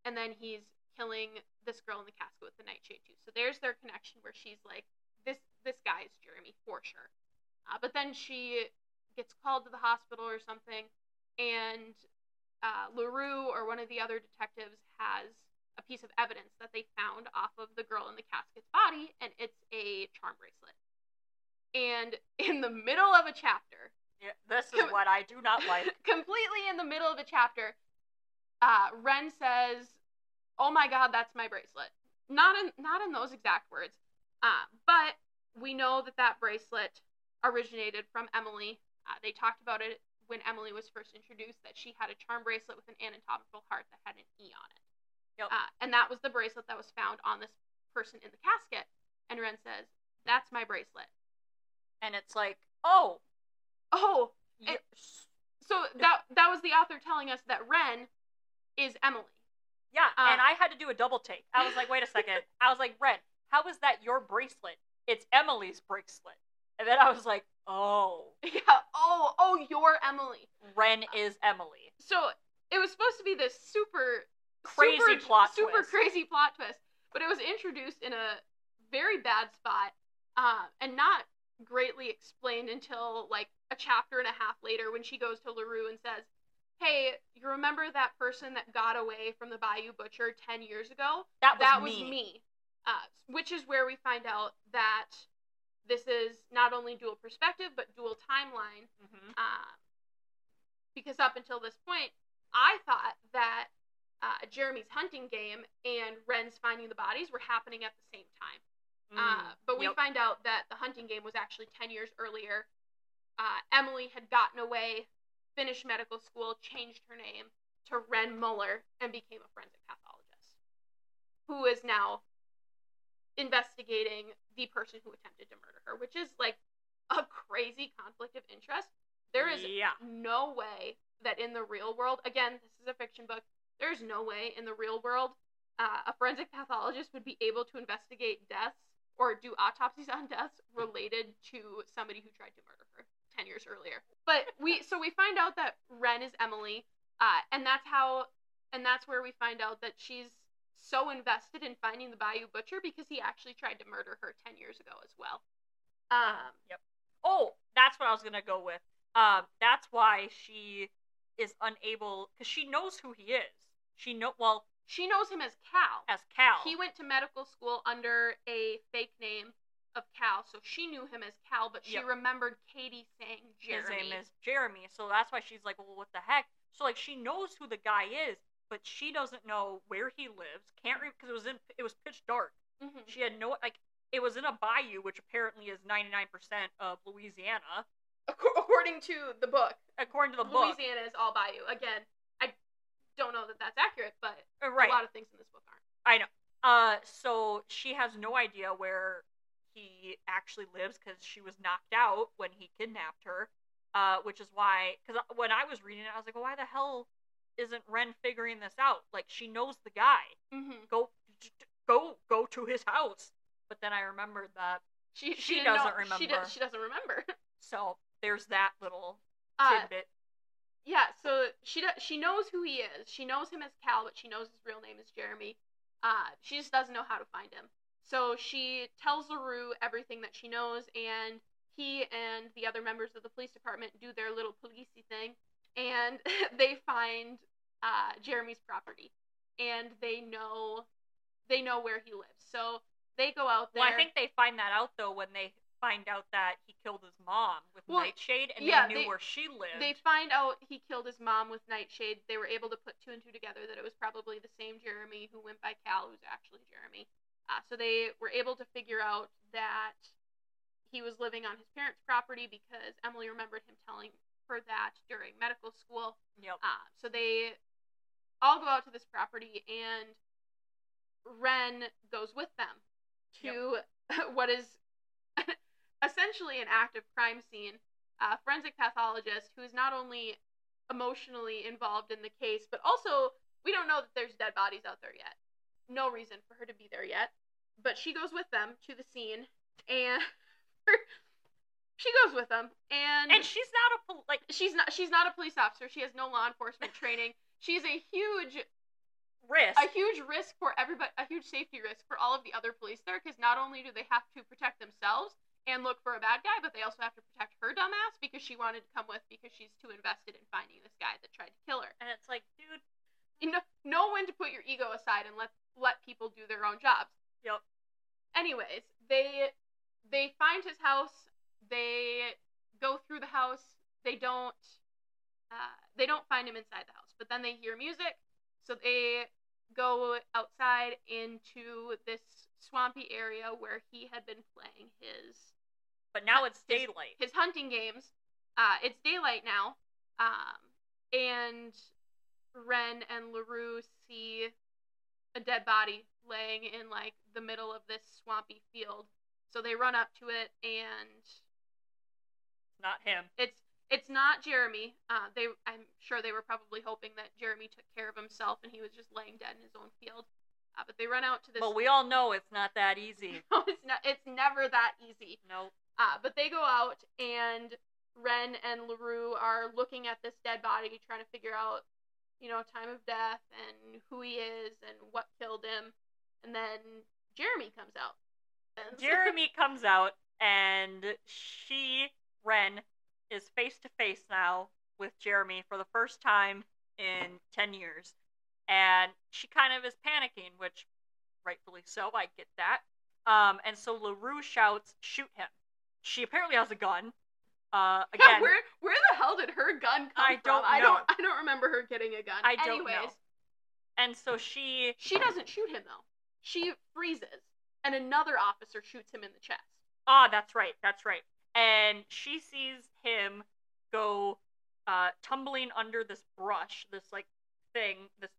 B: and then he's killing this girl in the casket with the nightshade too. So there's their connection where she's like, this this guy is Jeremy for sure. Uh, but then she gets called to the hospital or something, and uh, Larue or one of the other detectives has a piece of evidence that they found off of the girl in the casket's body, and it's a charm bracelet. And in the middle of a chapter,
A: Yeah, this is what I do not like.
B: completely in the middle of a chapter, uh, Wren says, "Oh my God, that's my bracelet." Not in not in those exact words, uh, but we know that that bracelet originated from Emily. Uh, they talked about it when Emily was first introduced that she had a charm bracelet with an anatomical heart that had an E on it.
A: Yep.
B: Uh, and that was the bracelet that was found on this person in the casket. And Wren says, "That's my bracelet."
A: And it's like, oh,
B: Oh, so that that was the author telling us that Wren is Emily.
A: yeah.
B: uh,
A: and I had to do a double take. I was like, wait a second. I was like, Wren, how is that your bracelet? It's Emily's bracelet. And then I was like, oh,
B: Yeah. Oh, oh, you're Emily.
A: Wren is Emily.
B: So it was supposed to be this super
A: Crazy
B: super,
A: plot
B: super
A: twist.
B: crazy plot twist, but it was introduced in a very bad spot, uh, and not greatly explained until like a chapter and a half later when she goes to Larue and says, "Hey, you remember that person that got away from the Bayou Butcher ten years ago?
A: That was
B: that
A: me.
B: was me." Uh, which is where we find out that this is not only dual perspective but dual timeline
A: hmm
B: um, because up until this point, I thought that uh, Jeremy's hunting game and Wren's finding the bodies were happening at the same time. Uh, but we
A: Mm, Yep.
B: find out that the hunting game was actually 10 years earlier. Uh, Emily had gotten away, finished medical school, changed her name to Wren Muller, and became a forensic pathologist, who is now investigating the person who attempted to murder her, which is like a crazy conflict of interest. There is
A: yeah.
B: no way that in the real world, again, this is a fiction book, there's no way in the real world uh, a forensic pathologist would be able to investigate deaths or do autopsies on deaths related to somebody who tried to murder her 10 years earlier. But we, so we find out that Wren is Emily, uh, and that's how, and that's where we find out that she's so invested in finding the Bayou Butcher because he actually tried to murder her 10 years ago as well. Um,
A: Oh, that's what I was gonna go with. Um, that's why she is unable because she knows who he is. She know well
B: she knows him as Cal.
A: as Cal.
B: He went to medical school under a fake name of Cal, so she knew him as Cal, but she
A: Yep.
B: remembered Katie saying
A: His name is Jeremy, so that's why she's like, well, what the heck? So like she knows who the guy is, but she doesn't know where he lives. Can't read because it was in it was pitch dark.
B: Mhm.
A: She had no like it was in a bayou, which apparently is ninety nine percent of Louisiana,
B: According to the book,
A: according to the book.
B: Louisiana is all Bayou. Again, don't know that that's accurate, but
A: Uh, Right.
B: a lot of things in this book aren't.
A: I know. Uh, so she has no idea where he actually lives because she was knocked out when he kidnapped her. Uh, which is why, because when I was reading it, I was like, well, why the hell isn't Wren figuring this out? Like, she knows the guy.
B: Mm-hmm.
A: Go, go, go to his house. But then I remembered that.
B: She,
A: She
B: didn't
A: doesn't
B: know, She,
A: remember.
B: does, she doesn't remember.
A: So there's that little
B: Uh,
A: tidbit.
B: Yeah, so she does, she knows who he is. She knows him as Cal, but she knows his real name is Jeremy. Uh, she just doesn't know how to find him. So she tells LaRue everything that she knows, and he and the other members of the police department do their little policey thing, and they find uh, Jeremy's property, and they know they know where he lives. So they go out there.
A: Well, I think they find that out though when they find out that he killed his mom with
B: Well,
A: Nightshade, and
B: yeah,
A: they knew
B: they-
A: where she lived.
B: They find out he killed his mom with Nightshade. They were able to put two and two together that it was probably the same Jeremy who went by Cal, who's actually Jeremy. Uh, so they were able to figure out that he was living on his parents' property because Emily remembered him telling her that during medical school.
A: Yep.
B: Uh, so they all go out to this property, and Wren goes with them to what is essentially an active crime scene. A forensic pathologist who is not only emotionally involved in the case, but also we don't know that there's dead bodies out there yet. No reason for her to be there yet. But she goes with them to the scene, and she goes with them, and
A: And she's not a like
B: she's not she's not a police officer. She has no law enforcement training. She's a huge
A: risk.
B: a huge risk for everybody, a huge safety risk for all of the other police there, because not only do they have to protect themselves and look for a bad guy, but they also have to protect her dumbass because she wanted to come with because she's too invested in finding this guy that tried to kill her.
A: and it's like, dude,
B: You know, know when to put your ego aside and let let people do their own jobs.
A: Yep.
B: Anyways, they they find his house. They go through the house. They don't uh, they don't find him inside the house, but then they hear music. So they go outside into this swampy area where he had been playing his
A: but now it's
B: His-
A: daylight.
B: his hunting games. Uh, it's daylight now, um, and Wren and Larue see a dead body laying in like the middle of this swampy field. So they run up to it, and
A: Not him.
B: it's it's not Jeremy. Uh, they I'm sure they were probably hoping that Jeremy took care of himself and he was just laying dead in his own field. Uh, but they run out to this.
A: But we all know it's not that easy.
B: it's not. It's never that easy.
A: Nope.
B: Uh, but they go out, and Wren and LaRue are looking at this dead body, trying to figure out, you know, time of death and who he is and what killed him. And then Jeremy comes out.
A: Jeremy comes out, and she, Wren, is face to face now with Jeremy for the first time in 10 years. And she kind of is panicking, which rightfully so, I get that. Um, and so LaRue shouts, shoot him. She apparently has a gun. Uh,
B: Yeah,
A: again,
B: where where the hell did her gun come
A: I
B: from?
A: don't
B: I
A: know.
B: don't I don't remember her getting a gun.
A: I don't
B: Anyways,
A: know. and so she,
B: she doesn't shoot him though. She freezes, and another officer shoots him in the chest.
A: ah, that's right, that's right. And she sees him go uh, tumbling under this brush, this like thing, this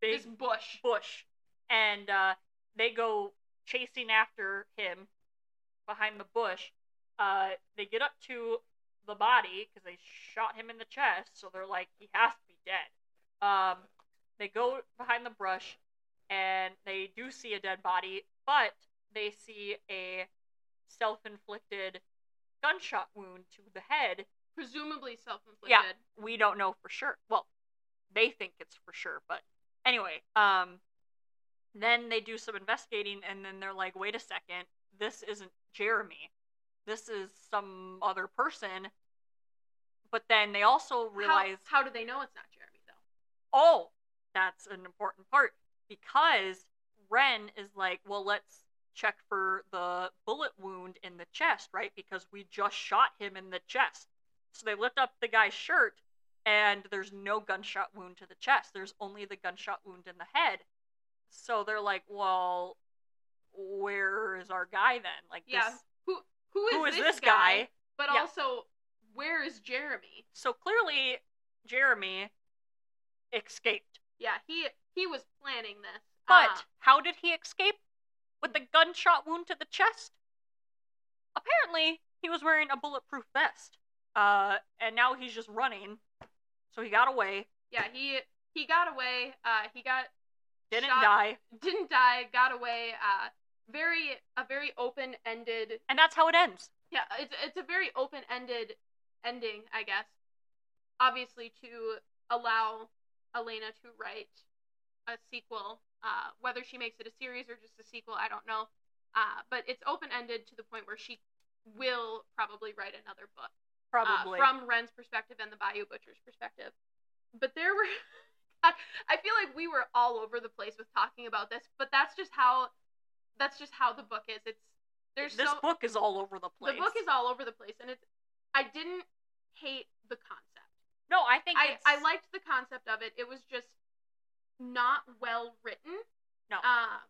A: big
B: This bush.
A: bush, and uh, they go chasing after him behind the bush. Uh, they get up to the body because they shot him in the chest, so they're like, he has to be dead. Um, they go behind the brush, and they do see a dead body, but they see a self-inflicted gunshot wound to the head.
B: Presumably self-inflicted.
A: Yeah. We don't know for sure. Well, they think it's for sure, but anyway, um, then they do some investigating, and then they're like, wait a second, this isn't Jeremy. This is some other person. But then they also realize,
B: How, how do they know it's not Jeremy though?
A: oh, that's an important part because Wren is like, well, let's check for the bullet wound in the chest, right? Because we just shot him in the chest. So they lift up the guy's shirt, and there's no gunshot wound to the chest. There's only the gunshot wound in the head. So they're like, well, where is our guy then? Like,
B: Yeah.
A: this,
B: Who who is,
A: who is
B: this,
A: this guy?
B: But
A: Yeah.
B: also, where is Jeremy?
A: So clearly, Jeremy escaped.
B: Yeah, he he was planning this.
A: But
B: Uh,
A: how did he escape? With the gunshot wound to the chest? Apparently, he was wearing a bulletproof vest. Uh, and now he's just running. So he got away,
B: yeah, he he got away. Uh, he got
A: didn't
B: shot-
A: die,
B: didn't die, got away. Uh, very a very open ended.
A: and that's how it ends.
B: Yeah, it's it's a very open ended ending, I guess. Obviously, to allow Alaina to write a sequel, uh, whether she makes it a series or just a sequel, I don't know. Uh, but it's open ended to the point where she will probably write another book. uh,
A: Probably.
B: from Wren's perspective and the Bayou Butcher's perspective. But there were, I I feel like we were all over the place with talking about this, but that's just how, that's just how the book is. It's there's
A: this
B: so
A: book is all over the place.
B: the book is all over the place, and it's I didn't hate the concept.
A: No, I think
B: I. I liked the concept of it. It was just not well written.
A: No.
B: Um,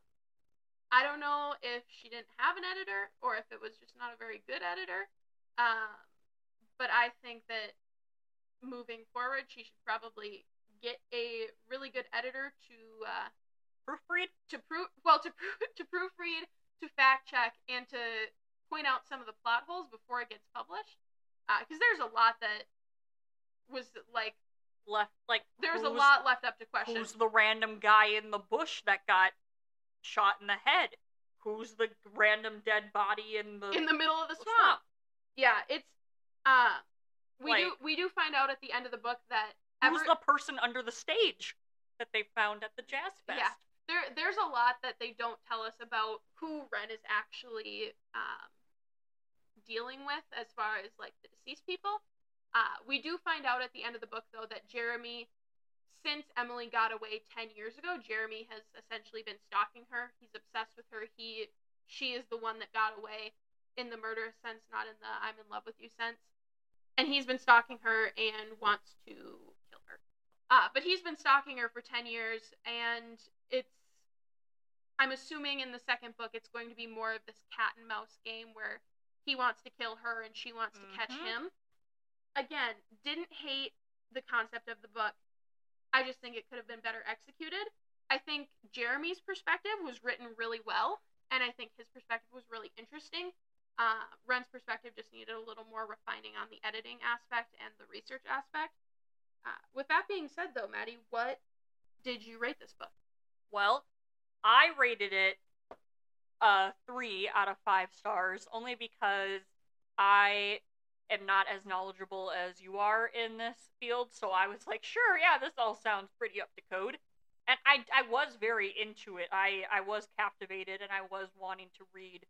B: I don't know if she didn't have an editor or if it was just not a very good editor. Um, but I think that moving forward, she should probably get a really good editor to uh,
A: proofread.
B: to proof well to proof to proofread, to fact check, and to point out some of the plot holes before it gets published. Because there's a lot that was like
A: Left like
B: there's a lot left up to question.
A: Who's the random guy in the bush that got shot in the head? Who's the random dead body in the
B: in the middle of the
A: the
B: swamp. Yeah, it's uh we do we do find out at the end of the book that
A: Who's
B: ever
A: the person under the stage? that they found at the Jazz Fest.
B: Yeah. There, there's a lot that they don't tell us about who Wren is actually um, dealing with as far as like the deceased people. Uh, we do find out at the end of the book though that Jeremy, since Emily got away ten years ago, Jeremy has essentially been stalking her. He's obsessed with her. He, she is the one that got away in the murderous sense, not in the I'm in love with you sense. And he's been stalking her and wants to kill her. Uh, but he's been stalking her for 10 years, and it's. I'm assuming in the second book it's going to be more of this cat and mouse game where he wants to kill her and she wants to catch
A: Mhm.
B: him. Again, didn't hate the concept of the book. I just think it could have been better executed. I think Jeremy's perspective was written really well, and I think his perspective was really interesting. Uh, Wren's perspective just needed a little more refining on the editing aspect and the research aspect. Uh, with that being said, though, Maddy, what did you rate this book?
A: Well, I rated it a three out of five stars only because I am not as knowledgeable as you are in this field. So I was like, sure, yeah, this all sounds pretty up to code. And I, I was very into it. I, I was captivated and I was wanting to read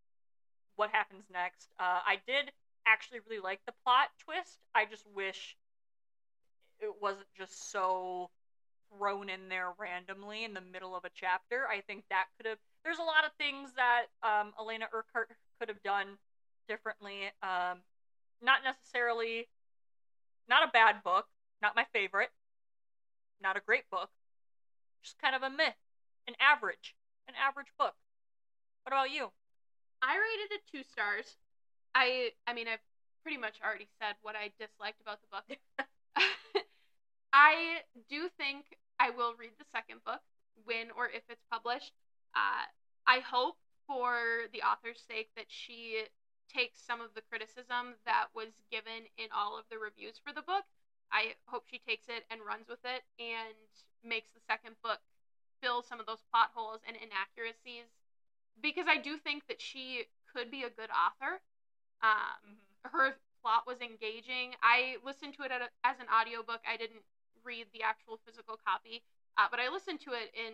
A: what happens next. Uh, I did actually really like the plot twist. I just wish it wasn't just so thrown in there randomly in the middle of a chapter. I think that could have. There's a lot of things that um, Alaina Urquhart could have done differently. Um, not necessarily. Not a bad book. Not my favorite. Not a great book. Just kind of a myth. An average. An average book. What about you?
B: I rated it two stars. I I mean I've pretty much already said what I disliked about the book. I do think I will read the second book when or if it's published. Uh, I hope for the author's sake that she takes some of the criticism that was given in all of the reviews for the book. I hope she takes it and runs with it and makes the second book fill some of those plot holes and inaccuracies because I do think that she could be a good author. Um, her plot was engaging. I listened to it at a, as an audiobook. I didn't read the actual physical copy, uh, but I listened to it in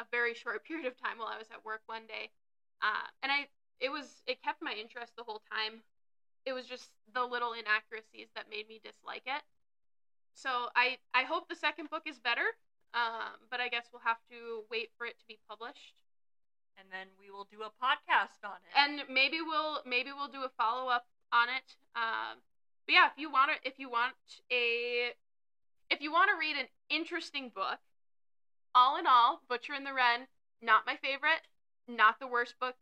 B: a very short period of time while I was at work one day. Uh, and I it was it kept my interest the whole time. It was just the little inaccuracies that made me dislike it. So I I hope the second book is better. Um, but I guess we'll have to wait for it to be published
A: And then we will do a podcast on it.
B: and maybe we'll maybe we'll do a follow up on it. Um, but yeah, if you want to, if you want a, if you want to read an interesting book, all in all, Butcher and the Wren, not my favorite, not the worst book,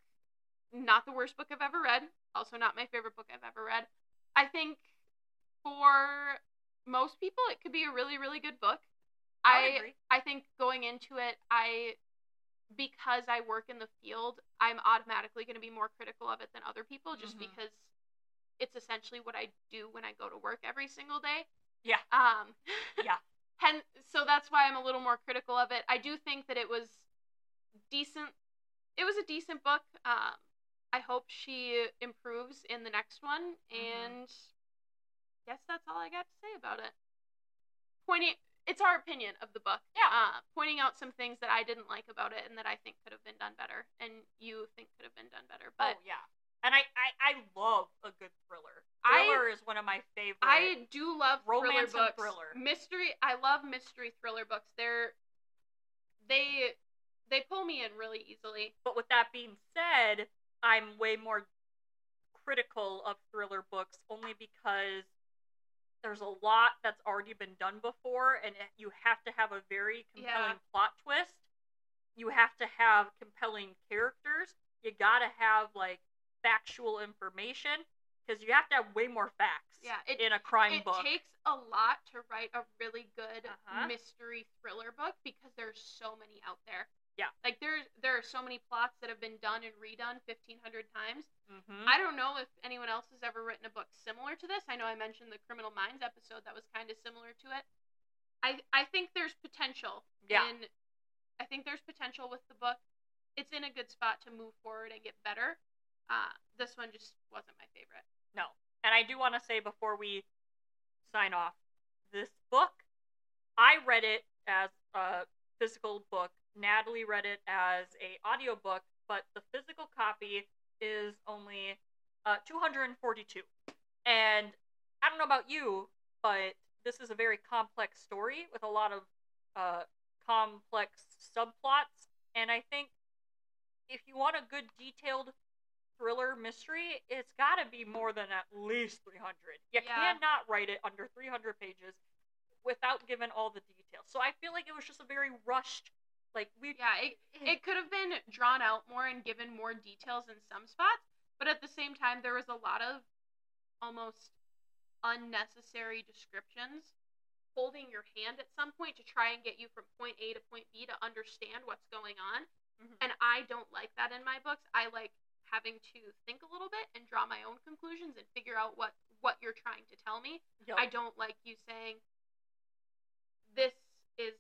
B: not the worst book I've ever read. Also, not my favorite book I've ever read. I think for most people, it could be a really really good book.
A: I
B: I
A: agree.
B: I think going into it, I because I work in the field, I'm automatically going to be more critical of it than other people just
A: Mhm.
B: because it's essentially what I do when I go to work every single day.
A: Yeah.
B: Um
A: Yeah.
B: and so that's why I'm a little more critical of it. I do think that it was decent. It was a decent book. Um I hope she improves in the next one
A: Mhm.
B: and guess that's all I got to say about it. Pointing it's our opinion of the book.
A: Yeah.
B: Uh, pointing out some things that I didn't like about it and that I think could have been done better, and you think could have been done better. But
A: oh yeah. And I, I, I love a good thriller.
B: I-
A: Thriller is one of my favorite.
B: I do love
A: Romance
B: thriller books.
A: thriller.
B: Mystery. I love mystery thriller books. They're they they pull me in really easily.
A: But with that being said, I'm way more critical of thriller books only because there's a lot that's already been done before, and you have to have a very compelling
B: Yeah.
A: plot twist. You have to have compelling characters. You gotta have like factual information because you have to have way more facts
B: Yeah, it
A: in a crime
B: it
A: book.
B: It takes a lot to write a really good
A: Uh-huh.
B: mystery thriller book because there's so many out there.
A: Yeah.
B: Like there's there are so many plots that have been done and redone 1500 times.
A: Mhm.
B: I don't know if anyone else has ever written a book similar to this. I know I mentioned the Criminal Minds episode that was kind of similar to it. I I think there's potential.
A: Yeah.
B: In, I think there's potential with the book. It's in a good spot to move forward and get better. Uh, this one just wasn't my favorite.
A: No. And I do want to say before we sign off, this book, I read it as a physical book. Natalie read it as a audiobook, but the physical copy is only uh, 242. And I don't know about you, but this is a very complex story with a lot of uh, complex subplots. And I think if you want a good detailed thriller mystery, it's got to be more than at least 300. You
B: Yeah.
A: cannot write it under 300 pages without giving all the details. So I feel like it was just a very rushed, like we
B: Yeah, it, it could have been drawn out more and given more details in some spots, but at the same time, there was a lot of almost unnecessary descriptions holding your hand at some point to try and get you from point A to point B to understand what's going on.
A: Mhm.
B: And I don't like that in my books. I like having to think a little bit and draw my own conclusions and figure out what what you're trying to tell me.
A: Yup.
B: I don't like you saying this is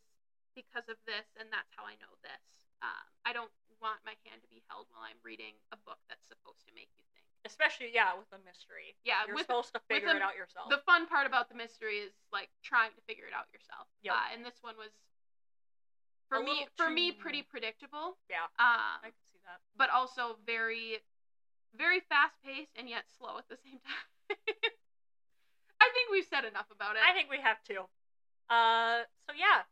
B: because of this and that's how I know this. Um, I don't want my hand to be held while I'm reading a book that's supposed to make you think.
A: especially yeah with a mystery.
B: Yeah,
A: You're
B: with
A: supposed to figure
B: a-
A: it out yourself.
B: the fun part about the mystery is like trying to figure it out yourself.
A: Yeah,
B: Uh, and this one was for
A: A
B: me for me pretty predictable.
A: yeah,
B: Um,
A: I can see that.
B: but also very very fast paced and yet slow at the same time. I think we've said enough about it.
A: I think we have to. Uh, so yeah,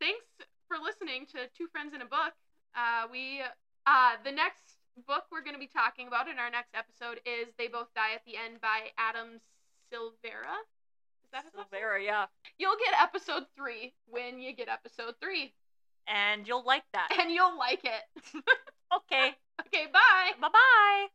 B: thanks for listening to Two Friends in a Book. Uh, we uh, the next book we're going to be talking about in our next episode is They Both Die at the End by Adam Silvera. Is that?
A: Silvera, yeah,
B: You'll get episode three when you get episode three,
A: and you'll like that.
B: and you'll like it.
A: okay,
B: okay, bye.
A: bye bye.